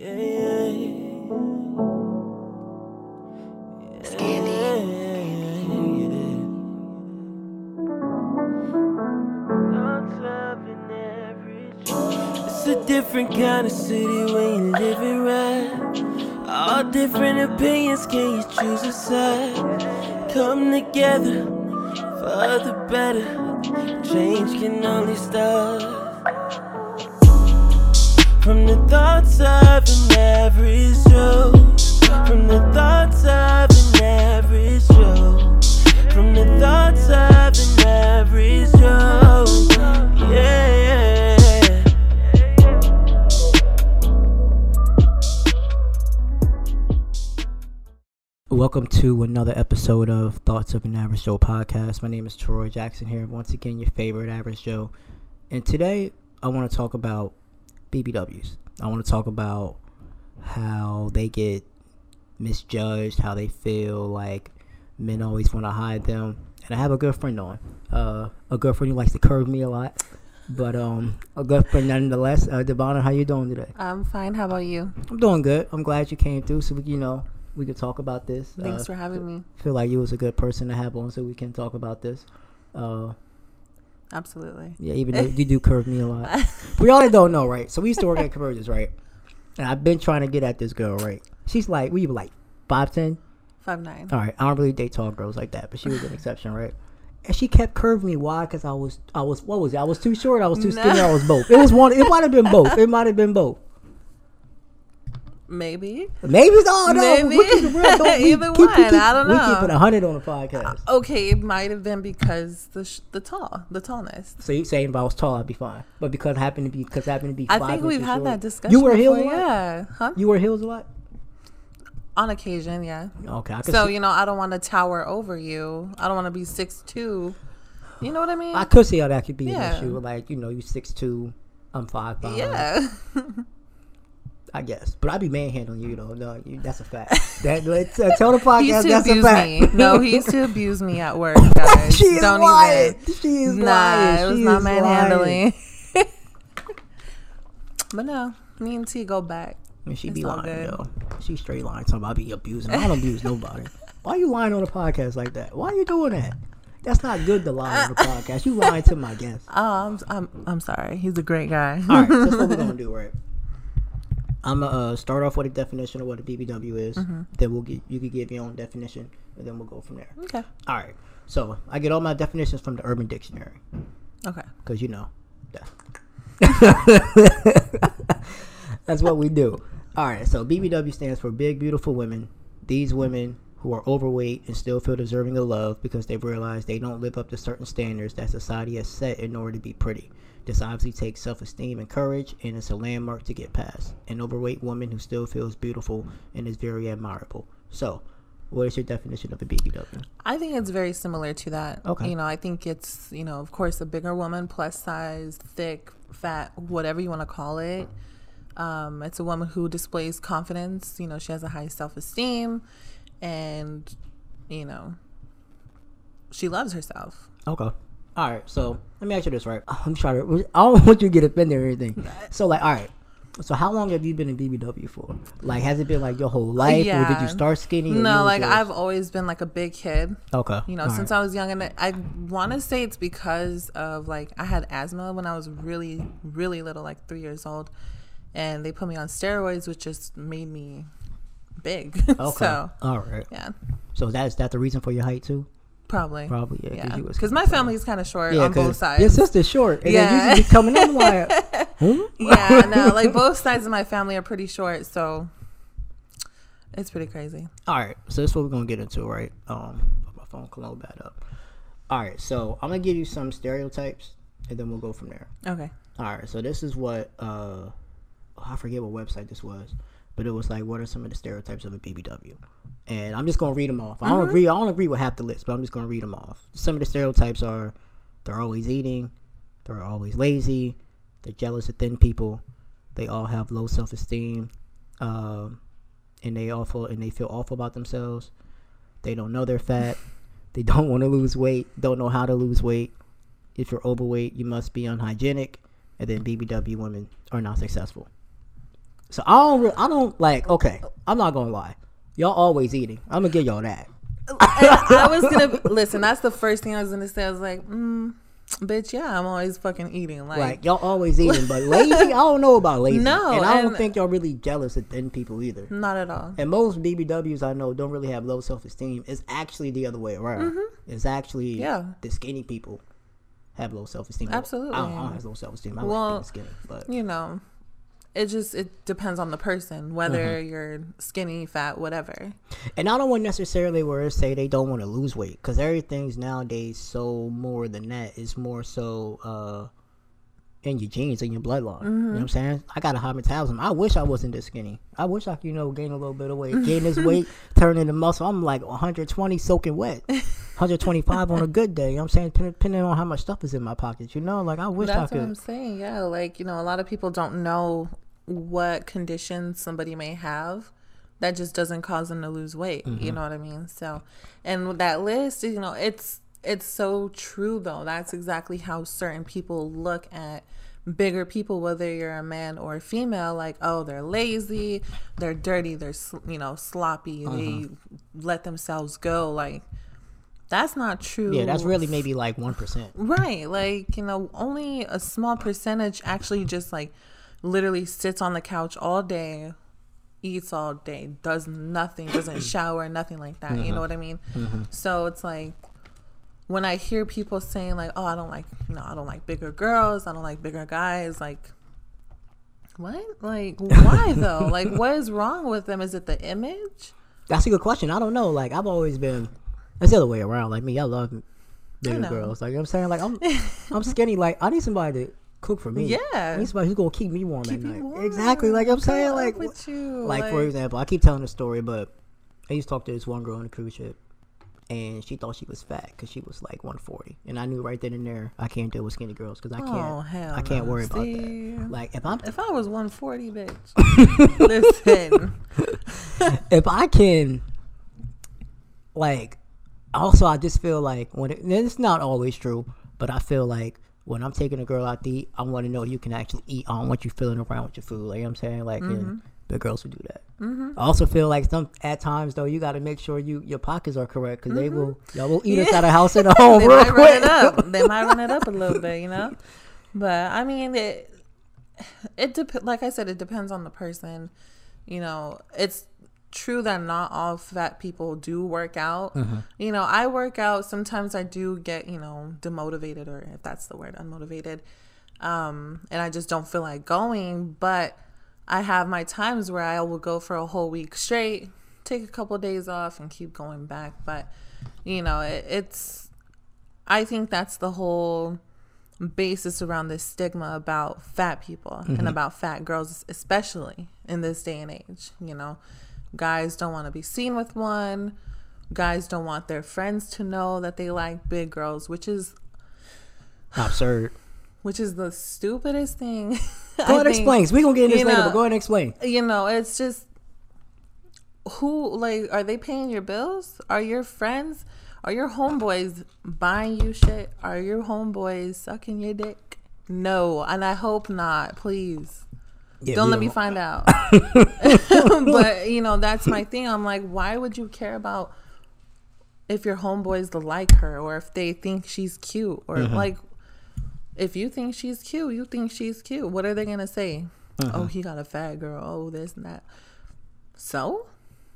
It's a different kind of city when you live it right. All different opinions, can you choose a side? Come together for the better. Change can only start from the thoughts of an average Joe. From the thoughts of an average Joe. From the thoughts of an average Joe. Yeah. Welcome to another episode of Thoughts of an Average Joe podcast. My name is Troy Jackson here, once again, your favorite Average Joe. And today, I want to talk about BBWs. I want to talk about how they get misjudged, how they feel like men always want to hide them. And I have a good friend on, uh, a good friend who likes to curve me a lot, but um, a good friend nonetheless. Uh, Devonna, how you doing today? I'm fine. How about you? I'm doing good. I'm glad you came through, so we, you know we could talk about this. Thanks Uh, for having me. feel like you was a good person to have on so we can talk about this. Uh, Absolutely. yeah, even though you do curve me a lot. we all don't know, right? So we used to work at Convergence, right? And I've been trying to get at this girl, right? She's like, we were like five ten. Five nine. All right, I don't really date tall girls like that, but she was an exception, right? And she kept curving me. Why? Because I was, I was, what was it? I was too short. I was too No. skinny. I was both. It was one. It might have been both. It might have been both. Maybe. Maybe it's all no. Maybe. We keep it real. Don't we Either keep- one, keep- I don't know. We keep it hundred on the podcast. Uh, okay, it might have been because the sh- the tall, the tallness. So you saying if I was tall, I'd be fine, but because I happen to be because I happen to be. I think we've had short- that discussion. You wear heels a lot. Yeah. Huh? You wear heels a lot. On occasion, yeah. Okay, I could So see, you know, I don't want to tower over you. I don't want to be six two. You know what I mean? I could see how that could be Yeah. an issue. Like you know, you six two, I'm five five. yeah. I guess, but I'd be manhandling you though. No, you, that's a fact. that let's uh, tell the he podcast used to that's a abuse fact. me. No, he used to abuse me at work, guys. she is don't lying. even. She is Nah, lying. it was She not manhandling. but no, me and T go back. I mean, she It's be lying, good. yo. She straight lying. Talking about I be abusing. I don't abuse nobody. Why you lying on the podcast like that? Why you doing that? That's not good to lie on the podcast. You lying to my guests. Oh, I'm, I'm, I'm sorry. He's a great guy. All right, that's what we're gonna do, right? I'm gonna uh, start off with a definition of what a BBW is. Mm-hmm. Then we'll get you can give your own definition, and then we'll go from there. okay. All right. So I get all my definitions from the Urban Dictionary Okay. because you know that. that's what we do. All right. So BBW stands for Big Beautiful Women. These women who are overweight and still feel deserving of love because they've realized they don't live up to certain standards that society has set in order to be pretty. This obviously takes self esteem and courage, and it's a landmark to get past. An overweight woman who still feels beautiful and is very admirable. So, what is your definition of a BBW? I think it's very similar to that. Okay. You know, I think it's, you know, of course, a bigger woman, plus size, thick, fat, whatever you want to call it. Um, it's a woman who displays confidence. You know, she has a high self esteem and, you know, she loves herself. Okay. All right. So let me ask you this, right? I'm trying to. I don't want you to get offended or anything. So like, all right. So how long have you been in BBW for? Like, has it been like your whole life, or did you start skinny? No, like I've always been like a big kid. Okay. you know All since right. i was young and i want to say it's because of like i had asthma when i was really really little like three years old and they put me on steroids which just made me big Okay. so all right. yeah So that is that the reason for your height too? Probably Probably yeah. yeah was because my family is kind of short yeah, on both sides Your sister's short, and Yeah. be coming up like, hmm? yeah no like both sides of my family are pretty short so it's pretty crazy All right, so this is what we're gonna get into, right? Um, my phone load back up. All right, so I'm gonna give you some stereotypes, and then we'll go from there. okay All right, so this is what uh, oh, I forget what website this was, but it was like, what are some of the stereotypes of a BBW? And I'm just gonna read them off. I don't agree. I don't agree with half the list, but I'm just gonna read them off. Some of the stereotypes are, they're always eating, they're always lazy, they're jealous of thin people, they all have low self esteem, um, and they awful and they feel awful about themselves. They don't know they're fat. they don't want to lose weight. Don't know how to lose weight. If you're overweight, you must be unhygienic. And then BBW women are not successful. So I don't. Re- I don't like. Okay, I'm not gonna lie. Y'all always eating. I'm gonna give y'all that. I was gonna listen. That's the first thing I was gonna say. I was like, mm, bitch, yeah, I'm always fucking eating. Like, Like y'all always eating, but lazy. I don't know about lazy. No, and I don't and- think y'all really jealous of thin people either. not at all. And most BBWs I know don't really have low self esteem. It's actually the other way around. It's actually Mm-hmm. Yeah. the skinny people have low self esteem. Absolutely. I don't, I don't have low self esteem. I Well, like skinny, but You know, it just it depends on the person, whether Mm-hmm. you're skinny, fat, whatever. and I don't want necessarily where say they don't want to lose weight because everything's nowadays so more than that. It's more so uh in your genes and your bloodline. You know what I'm saying? I got a high metabolism. I wish I wasn't this skinny. I wish I could, you know, gain a little bit of weight, gain this weight, turn into muscle. I'm like 120 soaking wet. 125 on a good day. You know what I'm saying? Depending, on how much stuff is in my pockets, you know? Like, I wish I That's could. what I'm saying. Yeah, like you know, a lot of people don't know what conditions somebody may have that just doesn't cause them to lose weight. Mm-hmm. You know what I mean? So, and with that list, you know, it's it's so true though. That's exactly how certain people look at bigger people whether you're a man or a female like oh they're lazy they're dirty they're you know sloppy Uh-huh. they let themselves go like that's not true yeah, that's really maybe like 1%. Right. Like, you know, only a small percentage actually just like literally sits on the couch all day, eats all day, does nothing, doesn't shower, nothing like that. You know mm-hmm. what I mean? Mm-hmm. So it's like when I hear people saying like, "Oh, I don't like, you know, I don't like bigger girls, I don't like bigger guys," like what? Like why though? like what is wrong with them? Is it the image? That's a good question. I don't know. Like I've always been. It's the other way around. Like me, I love bigger know. girls. Like you know what I'm saying, like I'm, I'm skinny. Like I need somebody to cook for me. Yeah. he's need somebody who's gonna keep me warm Keep at night. warm. Exactly. Like I'm saying, like, you, like for example, I keep telling the story, but I used to talk to this one girl on the cruise ship, and she thought she was fat because she was like 140, and I knew right then and there I can't deal with skinny girls because I can't. Oh, I can't no. worry about See? that. Like if I'm If I was 140, bitch. Listen. if I can, like, also I just feel like when it, it's not always true, but I feel like when I'm taking a girl out to eat, I want to know you can actually eat. I don't want you feeling around with your food. Like you know what I'm saying, like, Mm-hmm. and the girls who do that. I also feel like some at times though you got to make sure you your pockets are correct because they will y'all will eat us out of house and home Mm-hmm. they real might run it up. They might run it up a little bit, you know. But I mean, it it dep- like I said, it depends on the person. You know, it's true that not all fat people do work out. You know, I work out. Sometimes I do get you know demotivated, or if that's the word, unmotivated. Um, and I just don't feel like going. But I have my times where I will go for a whole week straight, take a couple days off, and keep going back. But you know, it, it's I think that's the whole basis around this stigma about fat people and about fat girls, especially in this day and age. You know, guys don't want to be seen with one. Guys don't want their friends to know that they like big girls, which is Absurd. which is the stupidest thing. Go ahead and explain. 'cause We gonna get in this you later, but go ahead and explain. You know, it's just who like are they paying your bills? Are your friends? Are your homeboys buying you shit? Are your homeboys sucking your dick? No, and I hope not. Please Yeah, don't let me don't- find out. but you know, that's my thing. I'm like, why would you care about if your homeboys like her or if they think she's cute or Mm-hmm. like if you think she's cute, you think she's cute. What are they gonna say? Mm-hmm. Oh, he got a fat girl. Oh, this and that. So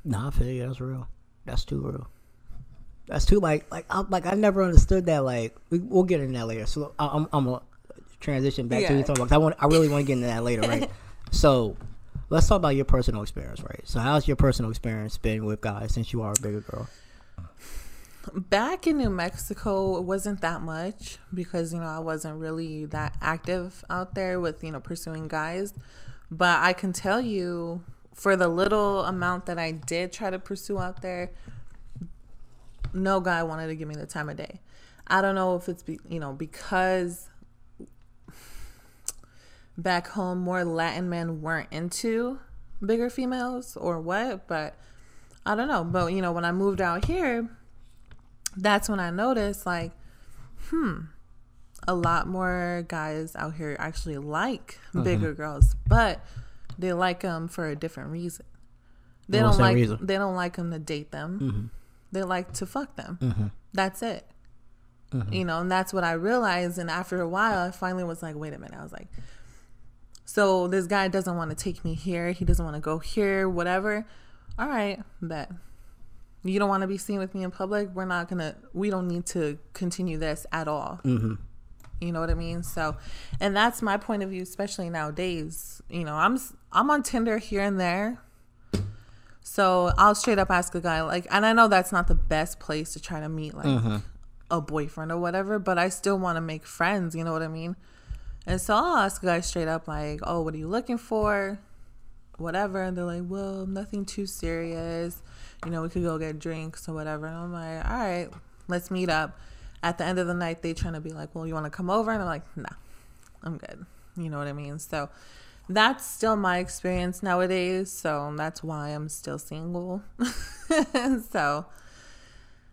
Nah, I feel you. That's real. That's too real. That's too like like I like I never understood that. Like we, we'll get into that later. So I, I'm I'm gonna transition back to Yeah. you talking about. I want I really want to get into that later, right? so let's talk about your personal experience, right? So how's your personal experience been with guys since you are a bigger girl? back in New Mexico, it wasn't that much because you know I wasn't really that active out there with you know pursuing guys. But I can tell you, for the little amount that I did try to pursue out there, no guy wanted to give me the time of day. I don't know if it's be, you know because back home more Latin men weren't into bigger females or what, but I don't know. But you know when I moved out here that's when I noticed like, hmm, a lot more guys out here actually like bigger girls. But They like them for a different reason. They don't like reason? they don't like them to date them. Mm-hmm. They like to fuck them. That's it. You know, and that's what I realized. And after a while, I finally was like, wait a minute. I was like, so this guy doesn't want to take me here. He doesn't want to go here, whatever. All right, bet. You don't want to be seen with me in public. We're not going to, we don't need to continue this at all. Mm-hmm. You know what I mean? So, and that's my point of view, especially nowadays. You know, I'm I'm on Tinder here and there. So I'll straight up ask a guy like, and I know that's not the best place to try to meet like a boyfriend or whatever, but I still want to make friends. You know what I mean? And so I'll ask guys straight up like, "Oh, what are you looking for?" Whatever. And they're like, "Well, nothing too serious. You know, we could go get drinks or whatever." And I'm like, "All right, let's meet up." At the end of the night, they trying to be like, "Well, you want to come over?" And I'm like, "Nah, I'm good." You know what I mean? So that's still my experience nowadays. So that's why I'm still single. so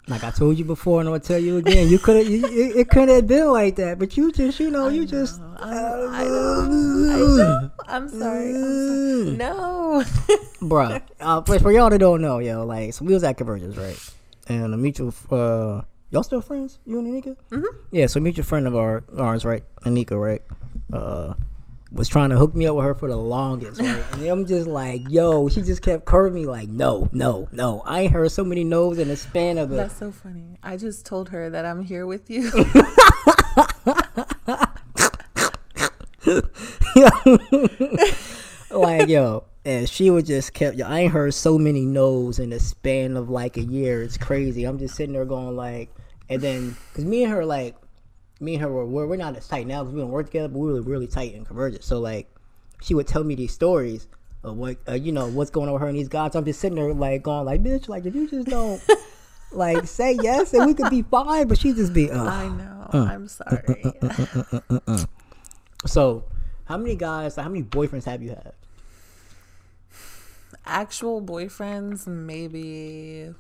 Like I told you before, and I'm gonna tell you again. You could have. It, it couldn't have been like that. But you just, you know, you just. I, I know, I know. I'm sorry. I'm sorry. No. Bruh, uh, for, for y'all that don't know, yo, like, so we was at Convergence, right? And a mutual, uh, y'all still friends? You and Anika? Mm-hmm. Yeah, so a mutual friend of our, ours, right? Anika, right? Uh, was trying to hook me up with her for the longest, right? And I'm just like, yo, she just kept curving me like, no, no, no. I ain't heard so many no's in the span of a. That's so funny. I just told her that I'm here with you. like yo and she would just kept yo, i ain't heard so many no's in the span of like a year it's crazy i'm just sitting there going like and then because me and her like me and her were we're, we're not as tight now because we don't work together but we were really tight and convergent. So like she would tell me these stories of what uh, you know what's going on with her and these guys. I'm just sitting there like going like bitch like if you just don't like say yes and we could be fine but she just be uh I know. Uh, uh, I'm sorry. Uh, so how many guys how many boyfriends have you had? Actual boyfriends, maybe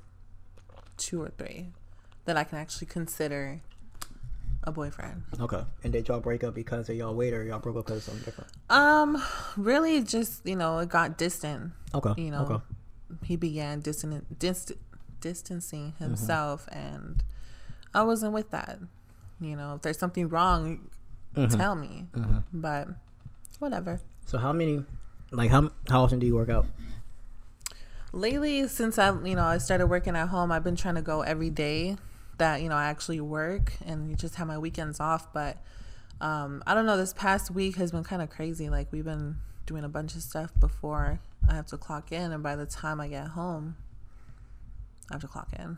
two or three that I can actually consider a boyfriend. Okay. And did y'all break up because of y'all weight or y'all broke up because of something different? Um, really, just you know, it got distant. Okay. You know, Okay. he began distant, dist- distancing mm-hmm. himself, and I wasn't with that. You know, if there's something wrong, mm-hmm. tell me. Mm-hmm. But whatever. So how many like how how often do you work out? Lately, since I you know I started working at home, I've been trying to go every day that you know I actually work and just have my weekends off. But um, I don't know. This past week has been kind of crazy. Like we've been doing a bunch of stuff before I have to clock in, and by the time I get home, I have to clock in.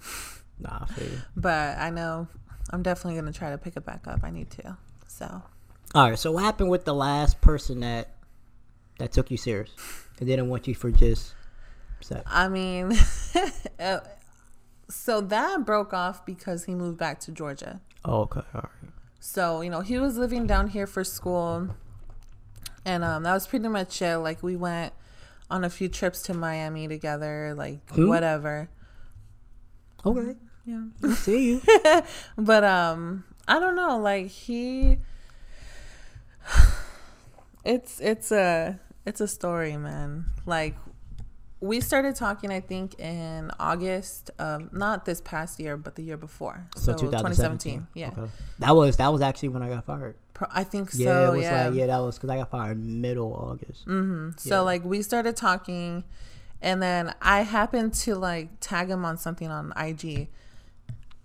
Nah, I. But I know I'm definitely gonna try to pick it back up. I need to. So All right. So what happened with the last person that that took you serious and didn't want you for just sex? I mean, so that broke off because he moved back to Georgia. Oh, okay. All right. So, you know, he was living down here for school. And um, that was pretty much it. Like, we went on a few trips to Miami together, like, whatever. Okay. Yeah. I see you. But um, I don't know. Like, he. It's it's a it's a story, man. Like we started talking, I think, in August of not this past year, but the year before. So, 2017. 2017. Yeah, Okay. That was that was actually when I got fired. Pro- I think Yeah, so. it was yeah. like yeah, that was because I got fired middle August. Mm-hmm. So like we started talking, and then I happened to like tag him on something on IG,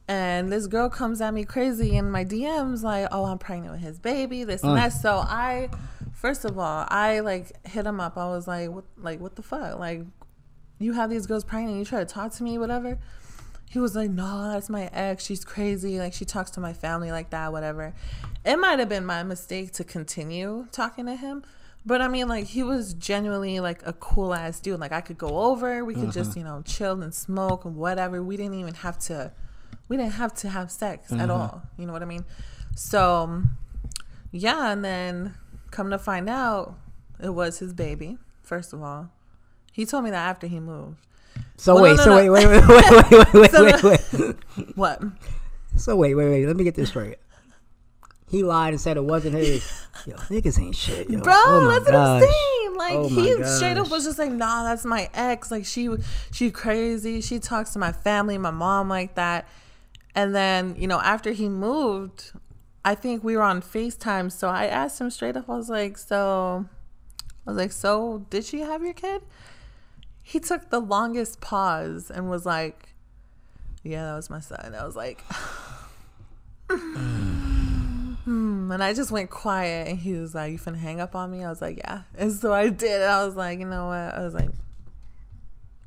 and this girl comes at me crazy in my DMs like, "Oh, I'm pregnant with his baby, this and Uh. that." So I, first of all, I like hit him up. I was like, "What? Like what the fuck? Like you have these girls pregnant? You try to talk to me, whatever." He was like, "No, that's my ex. She's crazy. Like she talks to my family like that, whatever." It might have been my mistake to continue talking to him, but I mean, like he was genuinely like a cool ass dude. Like I could go over, we could just mm-hmm. you know chill and smoke and whatever. We didn't even have to, we didn't have to have sex at mm-hmm. all. You know what I mean? So, yeah, and then come to find out, it was his baby. First of all, he told me that after he moved. So Well, wait, no, so no, wait, no. wait, wait, wait, wait, wait, So wait, no- wait. What? So wait, wait, wait. Let me get this straight. He lied and said it wasn't his. Yo, niggas ain't shit, yo. Bro, Oh that's what I'm saying. Like Oh he straight up was just like, nah, that's my ex. Like she she crazy. She talks to my family, my mom like that. And then, you know, after he moved, I think we were on FaceTime. So I asked him straight up, I was like, so I was like, so did she have your kid? He took the longest pause and was like, Yeah, that was my son. I was like Hmm, and I just went quiet, and he was like, "You finna hang up on me?" I was like, "Yeah." And so I did. I was like, "You know what?" I was like,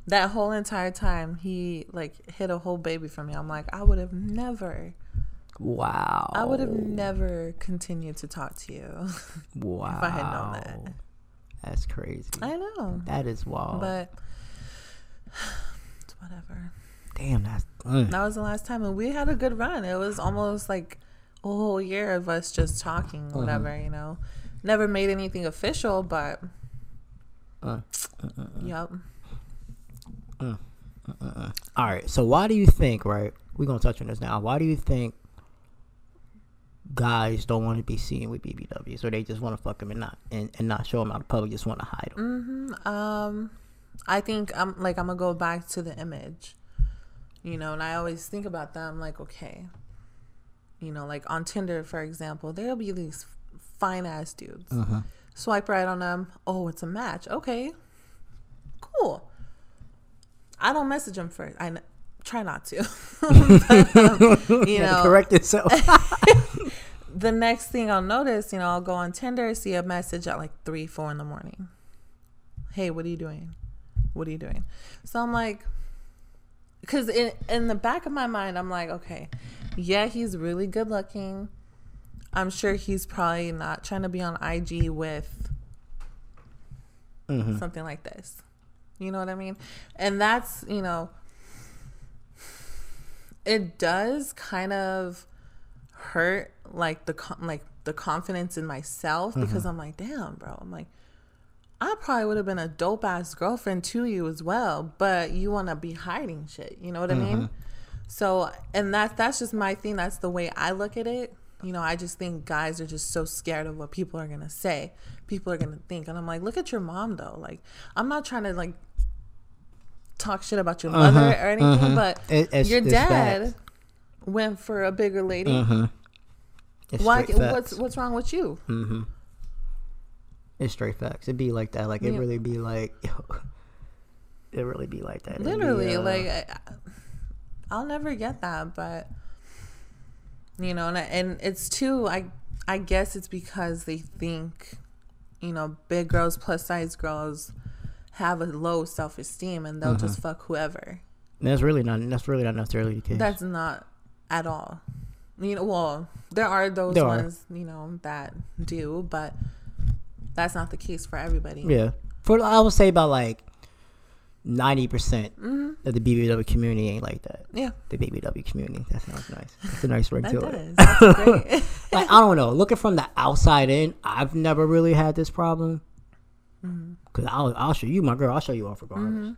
that whole entire time, he like hit a whole baby for me. I'm like, I would have never, Wow. I would have never continued to talk to you. Wow. If I had known that. That's crazy. I know, that is wild. but it's whatever. Damn, that's. mm. That was the last time, and we had a good run. It was almost like a whole year of us just talking, whatever, you know. Never made anything official, but Uh, yep. All right. So why do you think? Right. We're gonna touch on this now. Why do you think guys don't want to be seen with BBWs, or they just want to fuck them and not and, and not show them out in public, just want to hide them? Mm-hmm. Um, I think I'm like I'm gonna go back to the image, you know, and I always think about that. I'm like, okay, you know, like on Tinder, for example, there'll be these fine ass dudes. Swipe right on them. Oh, it's a match. Okay, cool. I don't message them first. I n- try not to. But, um, you know, Correct yourself. the next thing I'll notice, you know, I'll go on Tinder, see a message at like three, four in the morning. Hey, what are you doing? What are you doing? So I'm like, because in in the back of my mind, I'm like, okay, yeah, he's really good looking. I'm sure he's probably not trying to be on IG with mm-hmm. something like this. You know what I mean? And that's, you know, it does kind of hurt like the con- like the confidence in myself because mm-hmm. I'm like, damn, bro. I'm like, I probably would have been a dope ass girlfriend to you as well, but you want to be hiding shit. You know what I mean? Mm-hmm. So, and that's that's just my thing. That's the way I look at it. You know, I just think guys are just so scared of what people are gonna say, people are gonna think, and I'm like, look at your mom though. Like, I'm not trying to like talk shit about your mother uh-huh. or anything, mm-hmm. but Uh-huh, It- it's- your it's dad went for a bigger lady. Mm-hmm. It's Why? What's what's wrong with you? It's straight facts. It'd be like that. Like it Yeah. really be like. it really be like that. It'd be, Literally, uh, like I, I'll never get that, but you know, and, I- and it's too. I I guess it's because they think, you know, big girls, plus size girls, have a low self esteem, and they'll Mm-hmm. just fuck whoever. That's really not. That's really not necessarily the case. That's not at all. You know, well, there are those There are. ones, you know, that do, but that's not the case for everybody. Yeah. For I would say about like ninety percent Mm-hmm. of the BBW community ain't like that. Yeah, The BBW community. That sounds nice. That's a nice ring to does. it. That's great. Like I don't know. Looking from the outside in, I've never really had this problem. Mm-hmm. Cause I'll I'll show you my girl. I'll show you off regardless.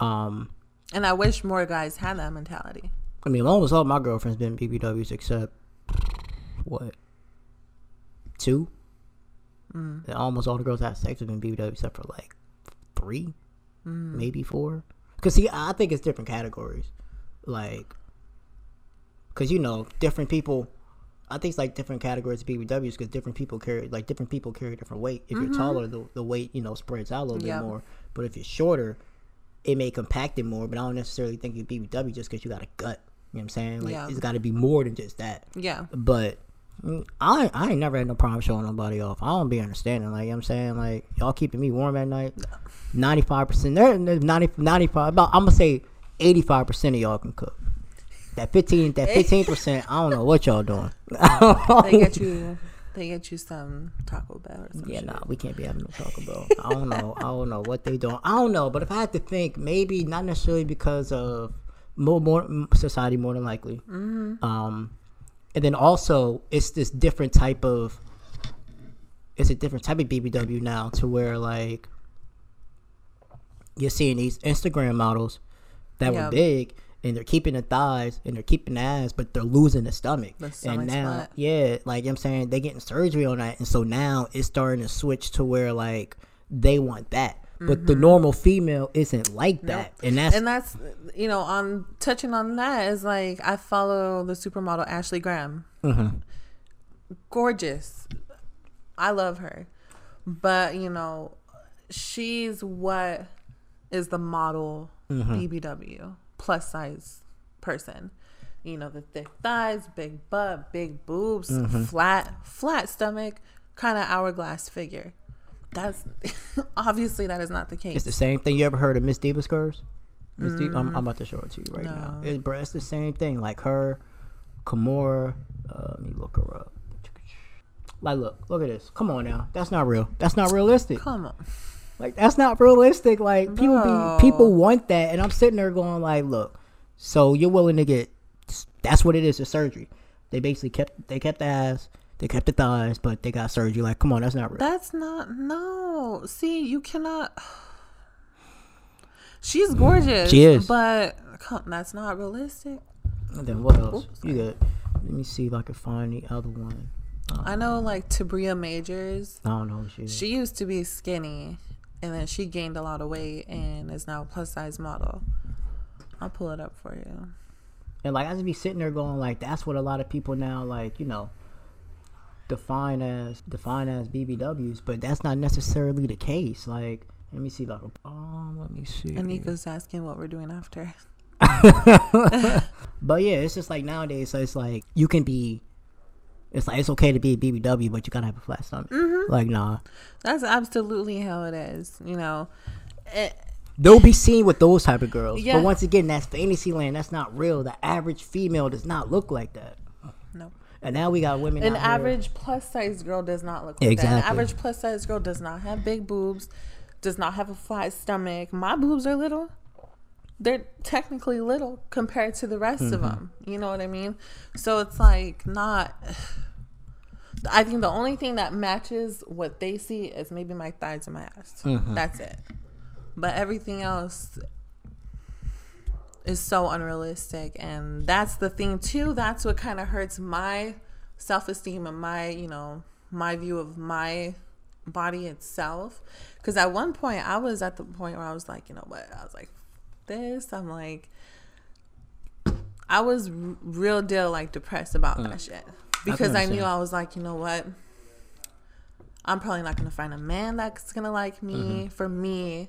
Um, and I wish more guys had that mentality. I mean, almost all my girlfriends been BBWs except what two. Mm. And almost all the girls I had sex with been BBW except for like three, Mm. maybe four. Cause see, I think it's different categories, like, cause you know, different people. I think it's like different categories of BBWs because different people carry like different people carry different weight. If you're taller, the, the weight you know spreads out a little Mm-hmm. Yep. bit more. But if you're shorter, it may compact it more. But I don't necessarily think you BBW just because you got a gut. You know what I'm saying? Like Yeah. it's got to be more than just that. Yeah. But I I ain't never had no problem showing nobody off. I don't be understanding. Like you know what I'm saying, like y'all keeping me warm at night. Ninety five percent. There, 90, 95 About I'm gonna say eighty five percent of y'all can cook. That fifteen, that fifteen percent. I don't know what y'all doing. They get you. They get you some Taco Bell or some Yeah, no, nah, we can't be having no Taco Bell. I don't know. I don't know what they doing. I don't know. But if I had to think, maybe not necessarily because of more, more society, more than likely. Mm-hmm. Um, and then also it's this different type of. It's a different type of BBW now, to where like you're seeing these Instagram models that Yeah. were big. And they're keeping the thighs and they're keeping the ass, but they're losing the stomach. The and now, flat. yeah, like I'm saying, they're getting surgery on that, and so now it's starting to switch to where like they want that. But the mm-hmm. normal female isn't like that, and that's and that's you know on touching on that is like I follow the supermodel Ashley Graham. Mm-hmm. Gorgeous, I love her, but you know she's what is the model mm-hmm. BBW plus size person. You know the thick thighs, big butt, big boobs, flat flat stomach, kind of hourglass figure. That's obviously that is not the case. It's the same thing. You ever heard of Miss Diva's curves? Miss Diva, I'm, I'm about to show it to you right now. No. It, bro, it's the same thing. Like her, Kimura. Uh, let me look her up. Like, look, look at this. Come on now. That's not real. That's not realistic. Come on. Like, that's not realistic. Like, people No. be people want that, and I'm sitting there going like, look. So you're willing to get? That's what it is. A surgery. They basically kept they kept the ass, they kept the thighs, but they got surgery. Like, come on, that's not real. That's not no. See, you cannot. She's gorgeous. She is. but come, that's not realistic. and then what else? Oops. You got? Let me see if I can find the other one. I um, know, like Tabria Majors. I don't know who she is. She used to be skinny, and then she gained a lot of weight and is now a plus size model. I'll pull it up for you. And like I just be sitting there going like that's what a lot of people now like, you know, define as define as BBWs, but that's not necessarily the case. Like let me see like um let me see. Anika's asking what we're doing after. But yeah, it's just like nowadays so it's like you can be it's like it's okay to be a BBW, but you gotta have a flat stomach. Mm-hmm. Like nah, That's absolutely how it is. You know, it, they'll be seen with those type of girls. Yeah. But once again, that's fantasy land. That's not real. The average female does not look like that. no. And now we got women. An out here- average plus size girl does not look like that. An average plus size girl does not have big boobs, does not have a flat stomach. My boobs are little. They're technically little compared to the rest Mm-hmm. of them. You know what I mean? So it's like not. I think the only thing that matches what they see is maybe my thighs and my ass. Mm-hmm. That's it. But everything else is so unrealistic and that's the thing too. That's what kind of hurts my self-esteem and my you know my view of my body itself. Because at one point i was at the point where i was like you know what? I was like this. I'm like i was r- real deal like depressed about that shit. Because i knew i was like you know what? I'm probably not gonna find a man that's gonna like me. For me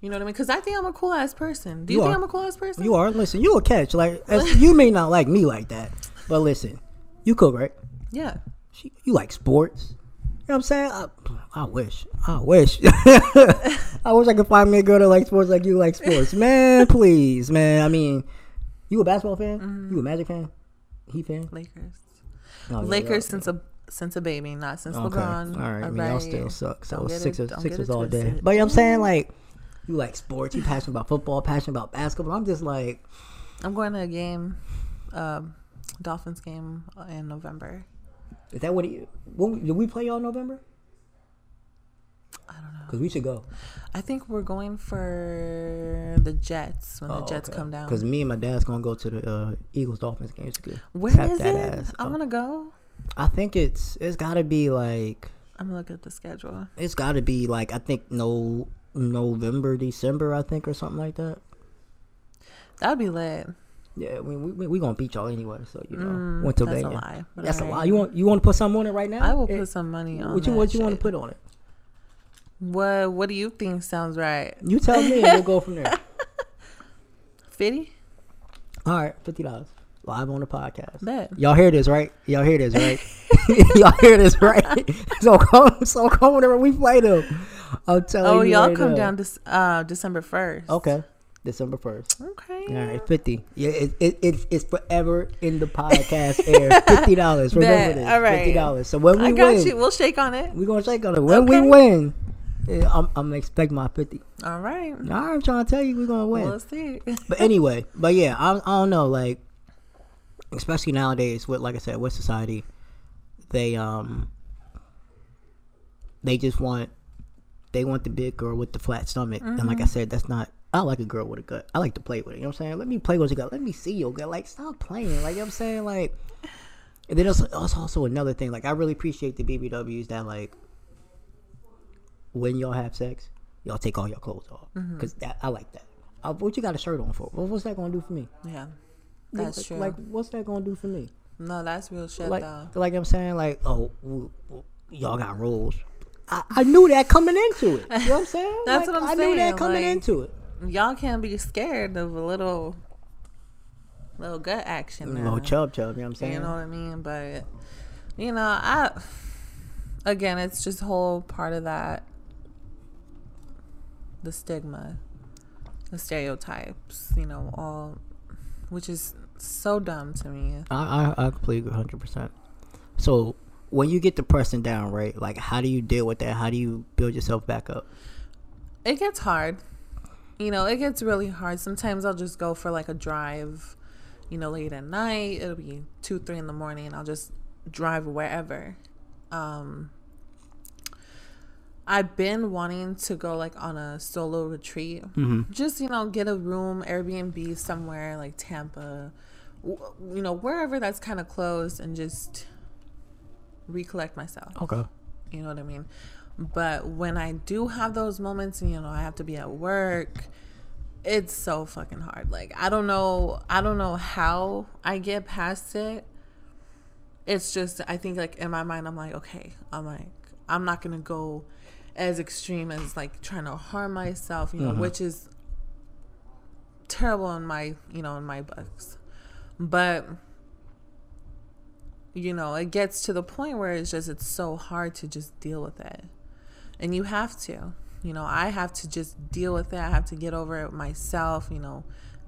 you know what I mean? Because I think I'm a cool ass person. Do you, You think are. I'm a cool ass person? You are. Listen, you a catch. Like as, you may not like me like that, but listen, you cook, right? Yeah. She, you like sports. You know what I'm saying? I, I wish. I wish. I wish I could find me a girl that likes sports like you like sports. Man, please, man. I mean, you a basketball fan? Mm-hmm. You a Magic fan? He fan? Lakers. Yeah, Lakers y'all- since a since a baby, not since Okay. LeBron. All right. I mean, y'all still suck. So Don't get it- Sixers, Sixers all day. But you know what I'm saying? Like, you like sports. You passionate about football, passionate about basketball. I'm just like, I'm going to a game, um, Dolphins game in November. is that what he, when, did we play y'all in November? I don't know. Because we should go. I think we're going for the Jets when the Jets come down. Because me and my dad's gonna go to the uh, Eagles Dolphins games to Where that it? ass. I'm Uh, gonna go. I think it's it's gotta be like I'm gonna look at the schedule. it's gotta be like I think no November December I think or something like that. That would be lit. Yeah, we we, we gonna beat y'all anyway, so you know. Mm, went to that's a lie, That's a alright. lie. You want you want to put something on it right now? I will Eh, put some money on it. What you what you want to put on it? What What do you think sounds right? You tell me, and we'll go from there. Fifty? All right, fifty dollars live on the podcast. Bet. Y'all hear this, right? Y'all hear this, right? y'all hear this, right? so come, so come whenever we play them. I'm telling Oh, you. y'all right come now. down this uh December first. Okay, December first. Okay. All right, fifty. Yeah, it, it, it's it's forever in the podcast air. Fifty dollars. Remember this. All right. Fifty dollars. So when we I got win, you. We'll shake on it. We're gonna shake on it. When we win, I'm I'm expect my fifty. All right. All right, I'm trying to tell you, we're gonna win. Well, let's see. But anyway, but yeah, I, I don't know, like, especially nowadays with, like I said, with society, they um, they just want, they want the big girl with the flat stomach, and like I said, that's not. I like a girl with a gut. I like to play with it. You know what I'm saying? Let me play with your gut. Let me see your gut. Like, stop playing. Like, you know what I'm saying? Like, and then that's, that's also another thing. Like, I really appreciate the BBWs that like when y'all have sex, y'all take all your clothes off Mm-hmm. because that I like that. Uh, what you got a shirt on for? Well, what's that gonna do for me? Yeah, that's like, true. Like, what's that gonna do for me? no, that's real shit Like, though. like I'm saying, like, oh, w- w- y'all got rules. I, I knew that coming into it. You know what I'm saying? That's Like, what I'm saying. I knew that coming like- into it. Y'all can't be scared of a little, little gut action. A little chub chub. You know what I'm saying? You know what I mean? But you know, I again, it's just whole part of that the stigma, the stereotypes, you know, all which is so dumb to me. I, I, I completely agree 100%. So, when you get depressed down, right? Like, how do you deal with that? How do you build yourself back up? It gets hard. You know, it gets really hard. Sometimes I'll just go for like a drive, you know, late at night. It'll be two, three in the morning. I'll just drive wherever. Um, I've been wanting to go like on a solo retreat. Just, you know, get a room, Airbnb somewhere like Tampa, you know, wherever that's kind of closed and just recollect myself. Okay. You know what I mean? But when I do have those moments, and you know, I have to be at work, it's so fucking hard. Like I don't know, I don't know how I get past it. It's just I think like in my mind, I'm like, okay, I'm like, I'm not gonna go as extreme as like trying to harm myself, you know, mm-hmm. which is terrible in my, you know, in my books. But you know, it gets to the point where it's just it's so hard to just deal with it. And you have to. You know, I have to just deal with it. I have to get over it myself, you know,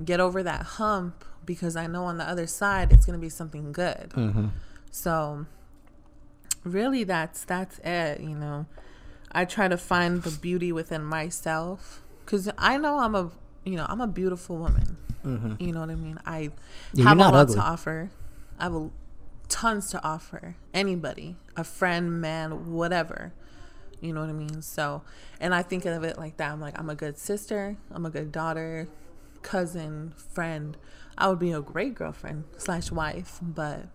get over that hump because I know on the other side it's going to be something good. Mm-hmm. So really that's that's it, you know. I try to find the beauty within myself cuz I know I'm a, you know, I'm a beautiful woman. You know what I mean? I Yeah, have a lot ugly. to offer. I have a, tons to offer anybody, a friend, man, whatever. You know what I mean? So, and I think of it like that. I'm like, I'm a good sister. I'm a good daughter, cousin, friend. I would be a great girlfriend slash wife, but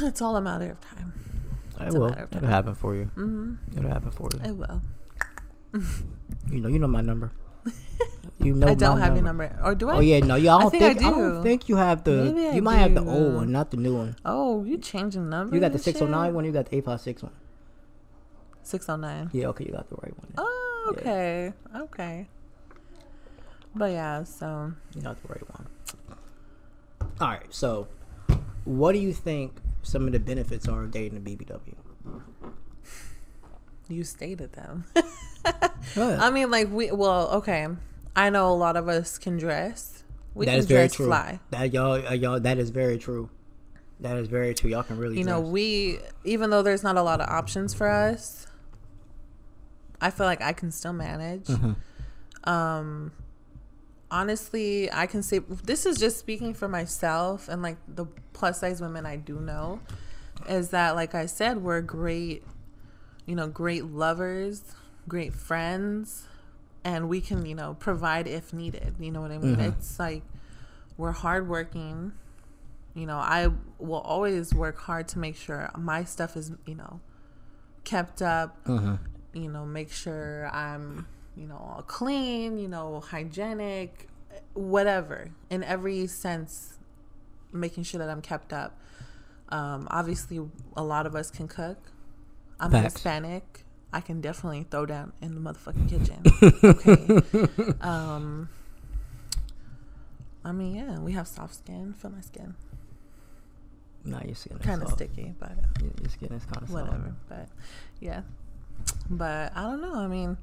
it's all a matter of time. It It's will. It'll happen for you. Mm-hmm. It'll happen for you. It will. You know, you know my number. You know I don't my have your number, or do oh, I? Oh yeah, no, yeah. I I don't think I think, I, do. don't think you have the. Maybe I you might have the do. old one, not the new one. Oh, you changing numbers? You got the and 609 one. You got the 856 one. 609. Yeah, okay, you got the right one. Oh, Yeah. okay. Okay. But yeah, so You got the right one. All right, so what do you think some of the benefits are of dating a BBW? you stated them. I mean, like we. Well, okay. I know a lot of us can dress. We That can is very dress true. fly. That y'all, uh, y'all, that is very true. That is very true. Y'all can really, You know, we even though there's not a lot of options for us, I feel like I can still manage. Mm-hmm. Um, honestly, I can say this is just speaking for myself and like the plus size women I do know, is that like I said, we're great, you know, great lovers, great friends, and we can you know provide if needed. You know what I mean? Mhm. It's like we're hardworking. You know, I will always work hard to make sure my stuff is, you know, kept up. Mhm. You know, make sure I'm, you know, all clean, you know, hygienic, whatever. In every sense, making sure that I'm kept up. Um, obviously, a lot of us can cook. I'm Facts. Hispanic. I can definitely throw down in the motherfucking kitchen. okay. Um, I mean, yeah, we have soft skin. Feel my skin. Nah, your skin is Kind of sticky, but Your, your skin is kind of whatever. But yeah, but I don't know. I mean,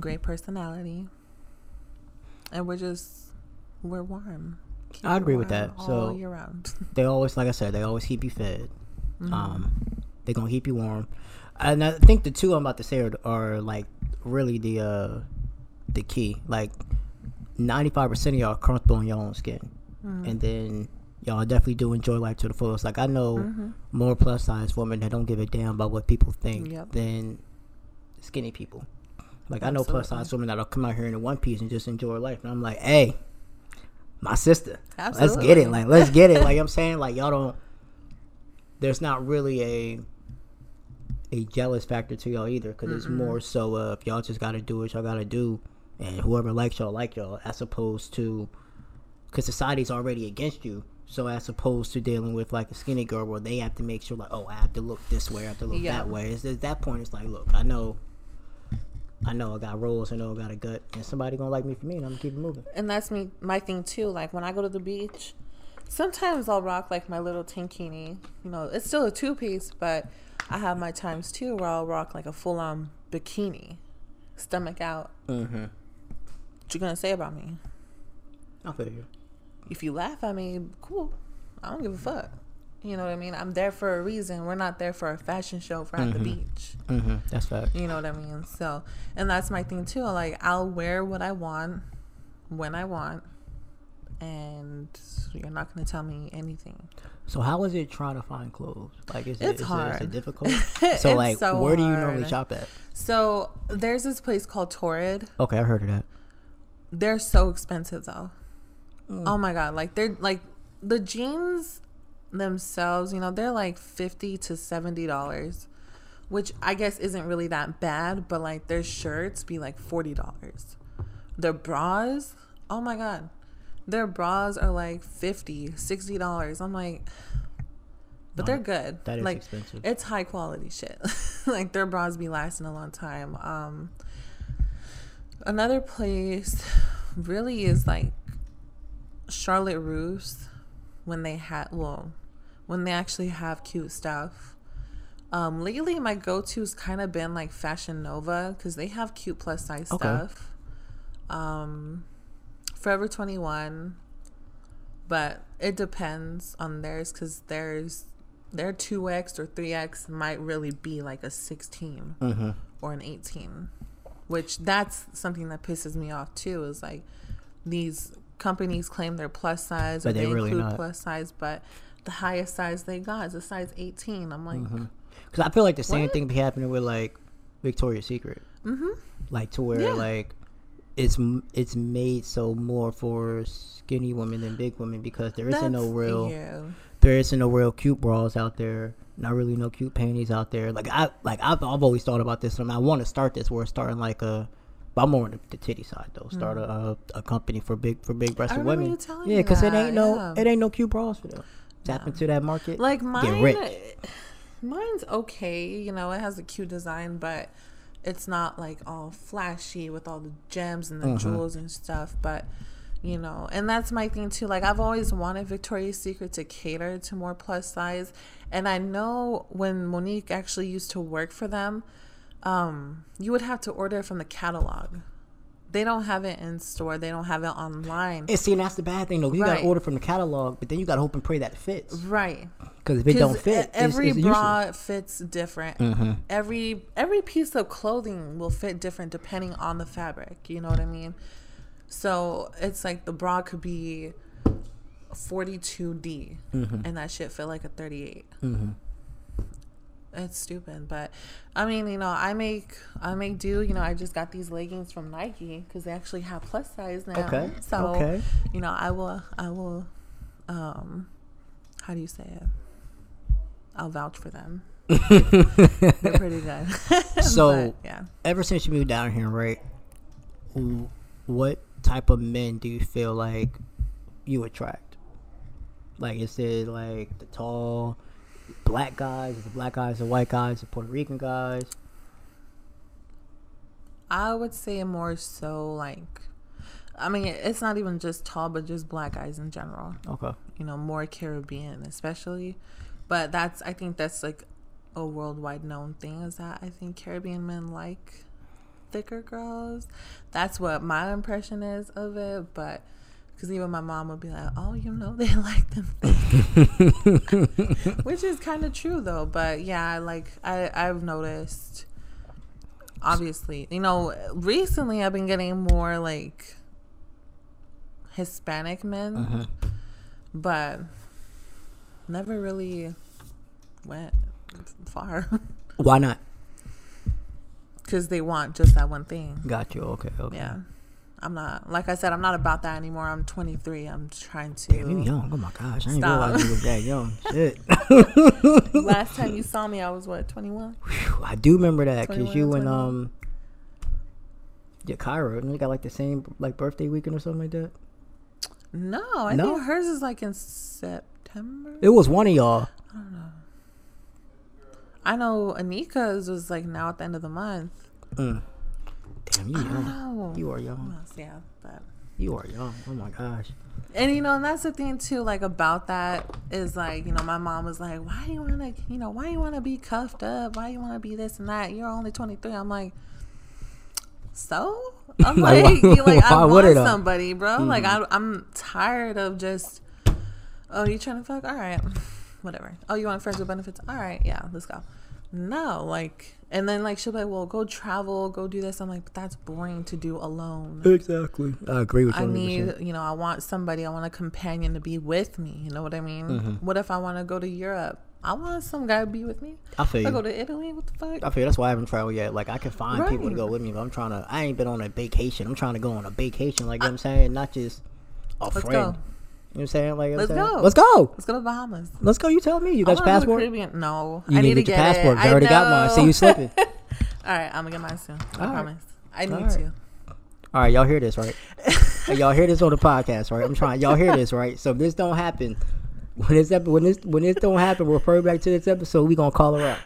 great personality, and we're just we're warm. Keep I agree with that. all So- year round. They always, like I said, they always keep you fed. Mm-hmm. Um, they're gonna keep you warm. And I think the two I'm about to say are, are like really the uh the key. Like ninety five percent of y'all are comfortable in your own skin, Mm-hmm. and then y'all definitely do enjoy life to the fullest. Like I know Mm-hmm. more plus size women that don't give a damn about what people think Yep. than skinny people. Like I know plus size women that'll come out here in a one piece and just enjoy life, and I'm like, hey, my sister, let's get it. Like let's get it. Like I'm saying, like y'all don't. There's not really a a jealous factor to y'all either, because it's more so if y'all just gotta do what y'all gotta do, and whoever likes y'all like y'all, as opposed to because society's already against you. So as opposed to dealing with like a skinny girl where they have to make sure like, oh, I have to look this way, I have to look Yeah. that way. It's, at that point, it's like, look, I know, I know I got rolls, I know I got a gut, and somebody gonna like me for me, and I'm gonna keep it moving. and that's me my thing too like when i go to the beach sometimes i'll rock like my little tankini you know it's still a two-piece but i have my times too where i'll rock like a full-on bikini stomach out. Mm-hmm. what you gonna say about me? I feel you. if you laugh at me cool. I don't give a fuck. You know what i mean? I'm there for a reason. We're not there for a fashion show. If we're at the beach. Mm-hmm. That's fact. you know what i mean? So and that's my thing too. Like i'll wear what i want when i want and you're not going to tell me anything So how is it trying to find clothes? Like, is it, It's is it, is it difficult? So like, so where do you normally shop at? so there's this place called torrid Okay, I've heard of that. they're so expensive though Mm. oh my god like they're like the jeans themselves you know they're like 50 to 70 dollars which i guess isn't really that bad but like their shirts be like 40 dollars their bras oh my god their bras are like 50 60 dollars i'm like but they're good that is like expensive. it's high quality shit like their bras be lasting a long time um another place really is like Charlotte Russe when they had well when they actually have cute stuff. Um, lately, my go-to's kind of been like Fashion Nova because they have cute plus size Okay. stuff. Um, Forever Twenty One, but it depends on theirs because theirs their two X or three X might really be like a sixteen Mm-hmm. or an 18 which that's something that pisses me off too is like these companies claim they're plus size or But they they're really include not. plus size but the highest size they got is a size 18 i'm like Because I feel like the same What? thing be happening with like Victoria's Secret. mm-hmm like to where Yeah. like it's it's made so more for skinny women than big women because there isn't no real yeah there isn't no real cute bras out there not really no cute panties out there like i like i've, I've always thought about this and i want to start this where starting like a but I'm more on the, the titty side though. Start a, a a company for big for big breasted Hmm. women. yeah, because it ain't no yeah. it ain't no cute bras for them. Tap into that market. like get mine rich. mine's okay you know it has a cute design but it's not like all flashy with all the gems and the Mm-hmm. jewels and stuff but you know and that's my thing too like i've always wanted victoria's secret to cater to more plus size and i know when monique actually used to work for them um you would have to order from the catalog they don't have it in store they don't have it online And see, and that's the bad thing though. You gotta order from the catalog, but then you gotta hope and pray that it fits. right Because if it don't fit, e- it's- every it's bra useless. fits different. Mm-hmm. Every every piece of clothing will fit different depending on the fabric. You know what I mean? So it's like the bra could be 42D, Mm-hmm. and that shit fit like a 38. It's stupid, but I mean, you know, I make I make do. You know, I just got these leggings from Nike because they actually have plus size now. Okay, So okay. you know, I will I will um how do you say it? I'll vouch for them. They're pretty good. So- But, yeah. Ever since you moved down here, right? What type of men do you feel like you attract? Like, is it like the tall black guys? the black guys, the white guys, the Puerto Rican guys? I would say more so like I mean, it's not even just tall, but just black guys in general. Okay. You know, more Caribbean, especially. But that's, I think that's like a worldwide known thing is that I think Caribbean men like thicker girls. That's what my impression is of it. But because even my mom would be like, oh, you know, they like them. Which is kind of true though. But yeah, like, I, I've noticed obviously you know recently i've been getting more like hispanic men Uh-huh. but never really went far Why not? because they want just that one thing Got you. Okay. Okay. yeah I'm not. Like I said, I'm not about that anymore. I'm 23. I'm trying to. Damn, you young. Oh my gosh, I didn't Stop. realize you was that young. Shit. Last time you saw me, I was what 21. I do remember that because 21, you and um, yeah, Kyra, and they got like the same like birthday weekend or something like that. No, I No? think hers is like in September. It was one of y'all. I know Anika's was like now at the end of the month. Mm. Damn, you young. Oh, You are young. yeah, but You are young. Oh my gosh. and you know, and that's the thing too, like about that is like, you know, my mom was like, Why do you wanna you know, why do you wanna be cuffed up? Why do you wanna be this and that? You're only twenty three. I'm like, So? I'm Like, like, why- you like I want somebody, bro. Like Mm-hmm. I I'm tired of just Oh, you trying to fuck? All right. Whatever. Oh, you want friends with benefits? All right, yeah, let's go. No, like and then like she'll be like, Well, go travel, go do this. I'm like, but that's boring to do alone. Exactly. I agree with you. I 100%. need, you know, I want somebody, I want a companion to be with me. You know what I mean? Mm-hmm. What if I want to go to Europe? I want some guy to be with me. I feel I go to Italy. What the fuck? I feel that's why I haven't traveled yet. Like I can find people to go with me, but I'm trying to. I ain't been on a vacation. I'm trying to go on a vacation. Like you know what I'm saying, not just a Let's friend. go. You know what I'm saying? Like Let's saying? go. Let's go. Let's go to the Bahamas. Let's go. You tell me. You got your wanna go to passport? Caribbean. No, You I need to get your get passport. It. I already got mine. See you slipping. All right, I'm gonna get mine soon. I All right. promise. I need All right. to. All right, y'all hear this, right? Hey, y'all hear this on the podcast, right? I'm trying. Y'all hear this, right? So if this don't happen, when this ep- when this when this don't happen, refer back to this episode. We gonna call her out.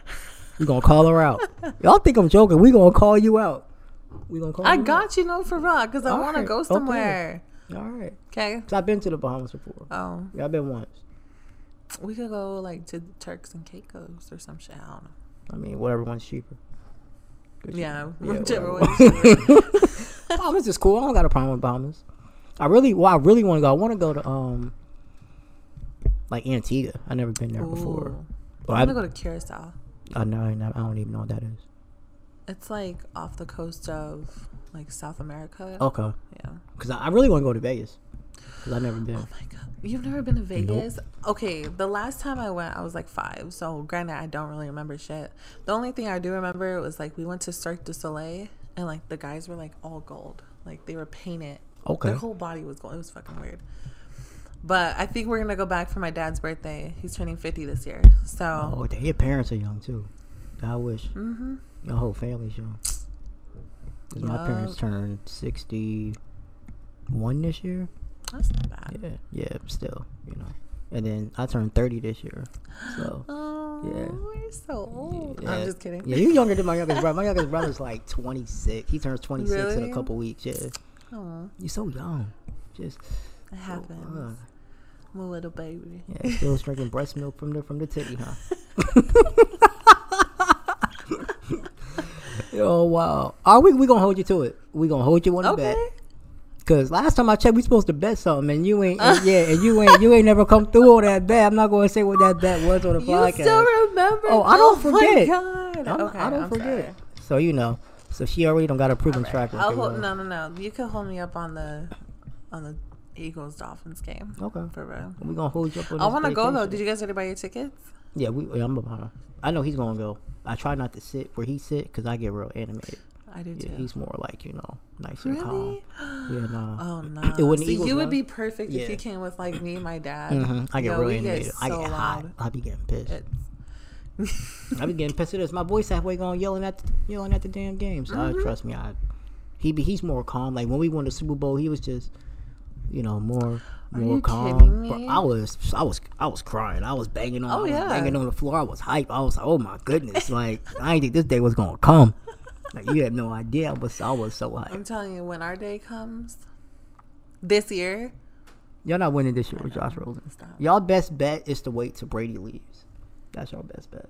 We gonna call her out. Y'all think I'm joking? We gonna call you out. We gonna call. I you got you, no, for real, because I want to go somewhere. Out. All right. Okay. So I've been to the Bahamas before. Oh, Yeah, I've been once. we could go like to Turks and Caicos or some shit. I don't know. I mean, whatever one's cheaper. Good Yeah, cheaper. whichever whatever. one. Bahamas is cool. I don't got a problem with Bahamas. I really, well, I really want to go. I want to go to um, like Antigua. I never been there before. Ooh. Well, I I, want to go to Curacao. I know. I don't even know what that is. It's like off the coast of like South America. Okay, Yeah. because I really want to go to Vegas. Because I've never been. Oh my god. You've never been to Vegas? Okay, the last time I went, I was like five. So granted, I don't really remember shit. The only thing I do remember was like we went to Cirque du Soleil, and like the guys were like all gold, like they were painted. Okay. Their whole body was gold. It was fucking weird. But I think we're gonna go back for my dad's birthday. He's turning fifty this year. So Oh, your parents are young too. I wish hmm your whole family's young. 'Cause my parents turned sixty-one this year. That's not bad. Yeah, yeah, still, you know. And then I turned thirty this year. So Oh, Yeah. you're so old. yeah. I'm just kidding. Yeah, you're younger than my youngest brother. My youngest brother's like twenty-six. He turns twenty-six in a couple weeks. Yeah, Oh, you're so young. Just it happens. uh, I'm a little baby. yeah, still drinking breast milk from the from the titty, huh? oh wow! Are we we gonna hold you to it? We gonna hold you on the bet. Cause last time I checked, we supposed to bet something, and you ain't. and yeah, and you ain't. You ain't never come through on that bet. I'm not going to say what that bet was on the You podcast. still remember? Oh, I don't oh my forget. God. I'm- okay, I don't I'm forget. sorry. So you know, so she already don't got a proven track I'll record. hold, no, no, no. You can hold me up on the on the Eagles Dolphins game. Okay, For real. we gonna hold you up. On I want to go though. Did you guys already buy your tickets? Yeah, we. Yeah, I'm behind. I know he's gonna go. I try not to sit where he sit because I get real animated. I do too. He's more like you know nice and calm. really? Yeah, nah. Oh no! It wouldn't See, Eagles you would be perfect Yeah. if you came with like me, and my dad. hmm I get Yo, real we animated. I so get hot. loud. I be getting pissed. I be getting pissed at this. My voice halfway going yelling at the, yelling at the damn game. So Mm-hmm. I trust me. I he be he's more calm. Like when we won the Super Bowl, he was just you know more more calm. I was I was I was crying. I was banging on. Oh, I was yeah. banging on the floor. I was hype. I was like, oh my goodness! Like I didn't think this day was gonna come. Like you have no idea. I was I was so hype. I'm telling you, when our day comes, this year, Y'all not winning this year with Josh Rosen. Stop. Y'all best bet is to wait till Brady leaves. That's your best bet.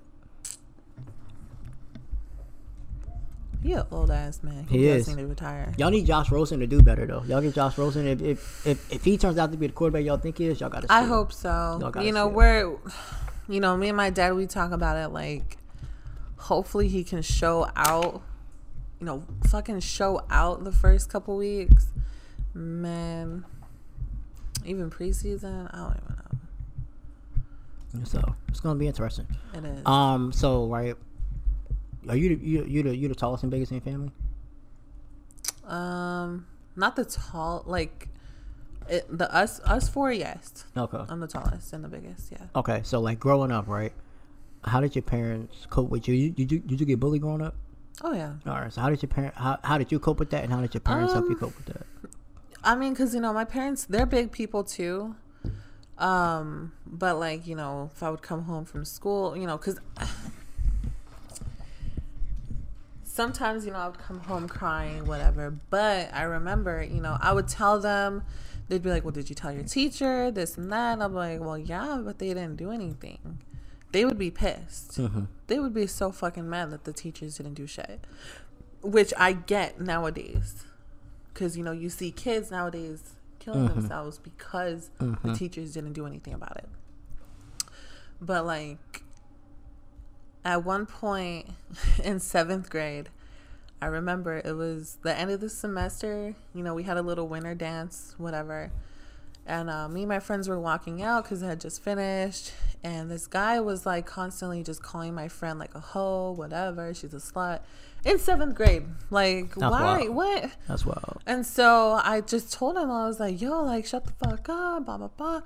he an old ass man. He, He is. need to retire. Y'all need Josh Rosen to do better though. Y'all get Josh Rosen. If if if, if he turns out to be the quarterback y'all think he is, y'all got to. I hope so. You know, we're, you know, me and my dad, we talk about it like, hopefully he can show out, you know, fucking show out the first couple weeks. Man, even preseason, I don't even know. So it's gonna be interesting. It is. Um. So right, are you the, you you the you the tallest and biggest in your family? Um, not the tall like it, the us us four yes Okay. i'm the tallest and the biggest yeah Okay. So like growing up, right? How did your parents cope with you? You- Did you did you get bullied growing up? Oh yeah All right. So how did your parent how, how did you cope with that, and how did your parents help you Um, cope with that? I mean, because you know, my parents, they're big people too. Um, but like, you know, if I would come home from school, you know, because sometimes, you know, I would come home crying, whatever. But I remember, you know, I would tell them, they'd be like, Well, did you tell your teacher this and that? And I'm like, Well, yeah, but they didn't do anything. They would be pissed. Mm-hmm. They would be so fucking mad that the teachers didn't do shit, which I get nowadays because you know you see kids nowadays killing Mm-hmm. themselves because the teachers didn't do anything about it but like at one point in seventh grade i remember it was the end of the semester you know we had a little winter dance whatever and uh, me and my friends were walking out because it had just finished and this guy was like constantly just calling my friend like a hoe whatever she's a slut in seventh grade like That's why wild. what That's wild. and so I just told him, I was like, yo, like, shut the fuck up, blah, blah, blah.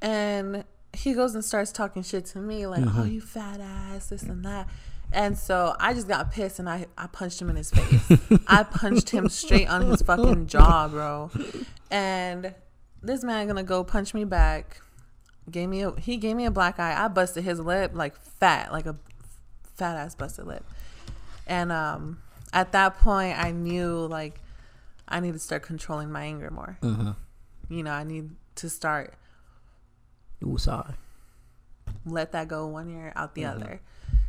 And he goes and starts talking shit to me, like, oh, you fat ass, this and that. And so I just got pissed and I, I punched him in his face. I punched him straight on his fucking jaw, bro. And this man gonna go punch me back. Gave me a he gave me a black eye. I busted his lip like fat, like a fat ass busted lip. And um at that point I knew like I need to start controlling my anger more. Mm-hmm. You know, I need to start Ooh, sorry. let that go one ear out the other.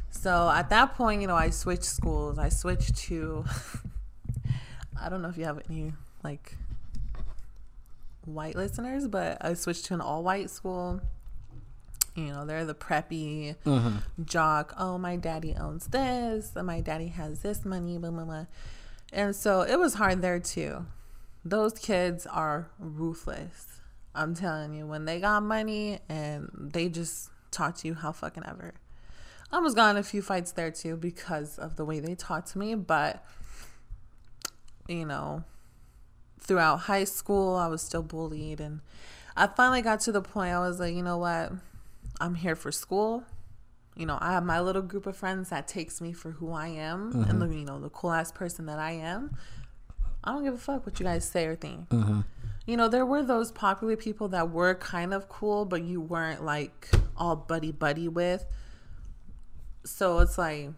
So at that point, you know, I switched schools. I switched to I don't know if you have any like white listeners, but I switched to an all white school. You know, they're the preppy Mm-hmm. jock. Oh, my daddy owns this. My daddy has this money. Blah, blah, blah. And so it was hard there too. Those kids are ruthless. I'm telling you, when they got money and they just talk to you how fucking ever. I almost got in a few fights there too because of the way they talked to me, but you know, throughout high school, I was still bullied. And I finally got to the point I was like, you know what? I'm here for school. You know, I have my little group of friends that takes me for who I am and mm-hmm. the, you know, the cool ass person that I am. I don't give a fuck what you guys say or think. Mm-hmm. You know, there were those popular people that were kind of cool, but you weren't like all buddy buddy with. So it's like,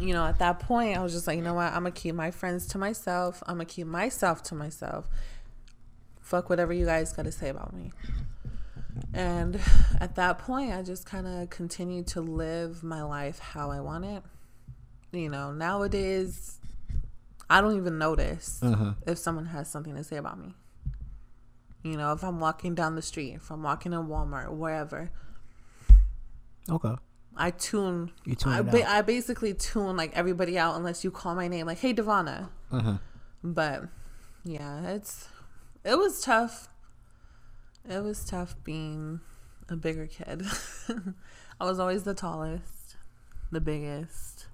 you know, at that point, I was just like, you know what? I'm gonna keep my friends to myself. I'm gonna keep myself to myself. Fuck whatever you guys got to say about me. And at that point, I just kind of continued to live my life how I want it. You know, nowadays, I don't even notice Uh-huh. if someone has something to say about me. You know, if I'm walking down the street, if I'm walking in Walmart, wherever, Okay. I tune. You tune I, ba-. I basically tune like everybody out unless you call my name, like, "Hey, Devana." Uh-huh. But yeah, it's it was tough. It was tough being a bigger kid. I was always the tallest, the biggest.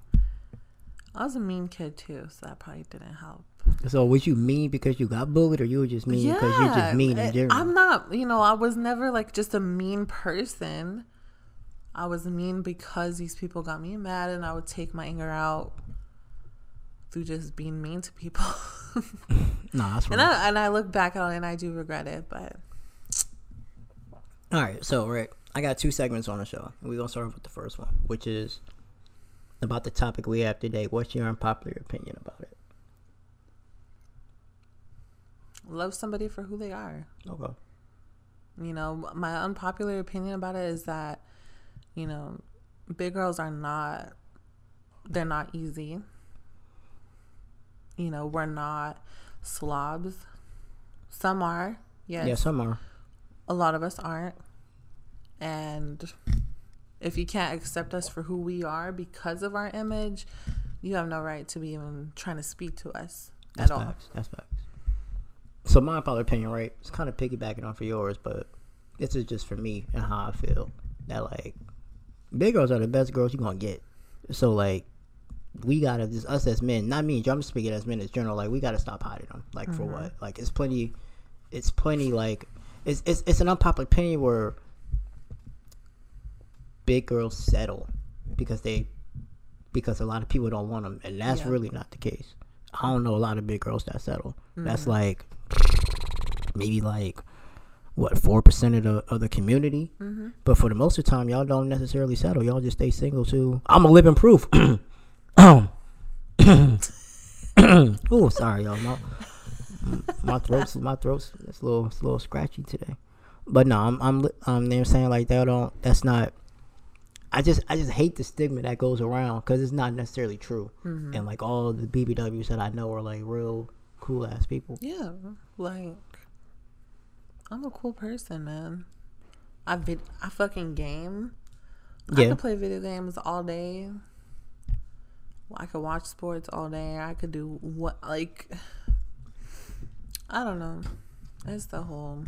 I was a mean kid too, so that probably didn't help. So was you mean because you got bullied, or you were just mean because you're just mean in general? I'm not, you know, I was never like just a mean person. I was mean because these people got me mad and I would take my anger out through just being mean to people. no, that's and. I and I look back on it and I do regret it, but All right, so Rick, I got two segments on the show. We're gonna start off with the first one, which is about the topic we have today. What's your unpopular opinion about it? love somebody for who they are. Okay. You know, my unpopular opinion about it is that, you know, big girls are not they're not easy. You know, we're not slobs. Some are, yes. Yeah, some are. A lot of us aren't. And if you can't accept us for who we are because of our image, you have no right to be even trying to speak to us That's at all. That's facts. That's facts. So my unpopular opinion, right? It's kind of piggybacking off of yours, but this is just for me and how I feel. That like big girls are the best girls you're gonna get. So like we gotta just us as men, not me. I'm speaking as men as general. Like we gotta stop hiding them. Like for Mm-hmm. what? Like it's plenty. It's plenty. Like it's it's it's an unpopular opinion where big girls settle because they because a lot of people don't want them, and that's Yeah. really not the case. I don't know a lot of big girls that settle. That's Mm-hmm. like maybe like what four percent of the of the community. Mm-hmm. But for the most of the time, y'all don't necessarily settle. Y'all just stay single too. I'm a living proof. oh, sorry, y'all. My, my throat's my throat's it's a little it's a little scratchy today. But no, I'm I'm um, you know what I'm saying like that. Don't that's not. I just I just hate the stigma that goes around because it's not necessarily true. And like all the BBWs that I know are like real cool ass people. Yeah, like I'm a cool person, man. I vid- I fucking game. I Yeah. could play video games all day. I could watch sports all day. I could do what like I don't know. It's the whole,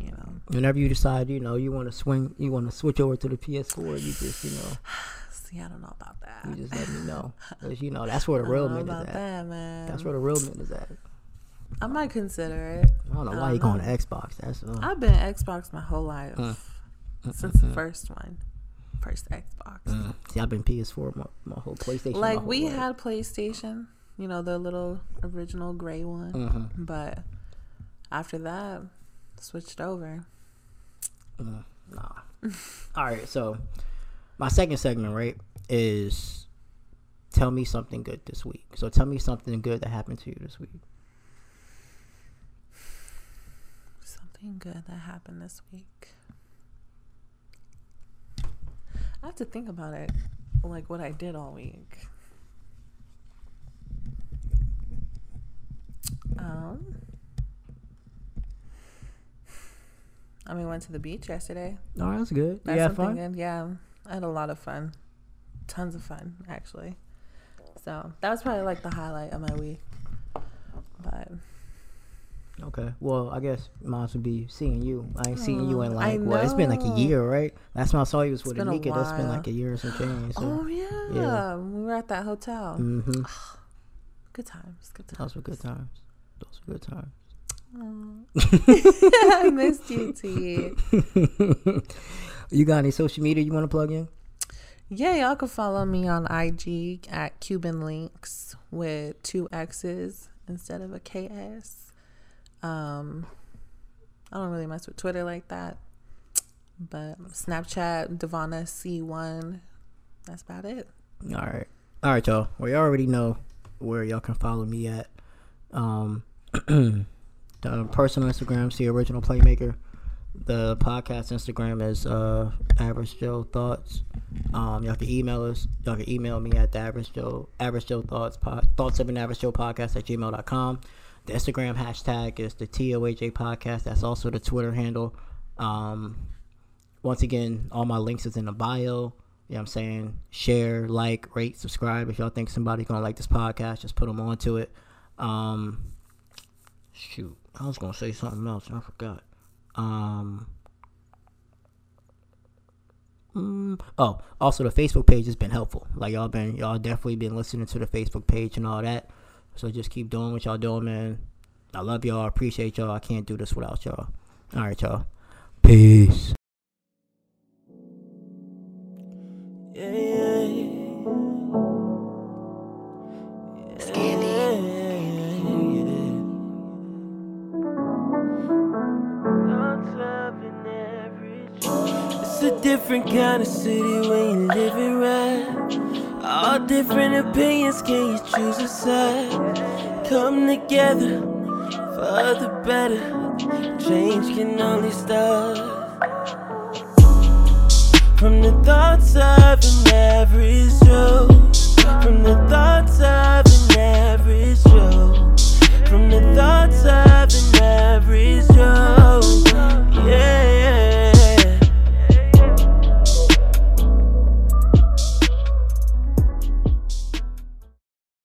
you know. Whenever you decide, you know, you want to swing, you want to switch over to the PS4, you just you know. See, I don't know about that. You just let me know. 'Cause, you know, that's where the I real don't know men is at. that, man. That's where the real men is at. I might consider it. I don't know why don't you going to. Xbox. That's uh, I've been Xbox my whole life Mm. since the first one, first Xbox. mm. see, I've been PS4 my, my whole PlayStation. like whole we life. had PlayStation, you know, the little original gray one, Mhm. but after that, switched over. Mm, nah. All right, so my second segment, right, is tell me something good this week. So tell me something good that happened to you this week. Good that happened this week. I have to think about it, like what I did all week. Um, I mean, went to the beach yesterday. Oh, that's good. That's something fun. good. Yeah, I had a lot of fun, tons of fun actually. So that was probably like the highlight of my week. Okay. Well, I guess mine would be seeing you. I ain't seen you in Oh, like what? It's been like a year, right? Last time I saw you was with Anika. That's been like a year or some change. So. oh yeah, yeah. we were at that hotel. Mm-hmm. Good times. Good times. Those were good times. Those were good times. I missed you, T. you got any social media you want to plug in? Yeah, y'all can follow me on IG at Cuban Links with two X's instead of a KS. Um, I don't really mess with Twitter like that, but Snapchat Devonna C1. That's about it. All right. All right, y'all. Well, you already know where y'all can follow me at. Um, the personal Instagram, the original playmaker. The podcast Instagram is uh average Joe thoughts. Um, y'all can email us. Y'all can email me at the average Joe average Joe thoughts thoughts of an average Joe podcast at gmail.com. The Instagram hashtag is the TOAJ podcast. That's also the Twitter handle. Um, once again, all my links is in the bio. You know what I'm saying? Share, like, rate, subscribe. If y'all think somebody's gonna like this podcast, just put them onto it. Um, shoot, I was gonna say something else and I forgot. Um, mm, oh, also the Facebook page has been helpful. Like y'all been, y'all definitely been listening to the Facebook page and all that. So just keep doing what y'all doing, man. I love y'all. I appreciate y'all. I can't do this without y'all. All right, y'all. Peace. Yeah, yeah. It's a different kind of city when you right. All different opinions, can you choose a side? Come together for the better. Change can only start from the thoughts of an average Joe. From the thoughts of an average Joe. From the thoughts of an average Joe.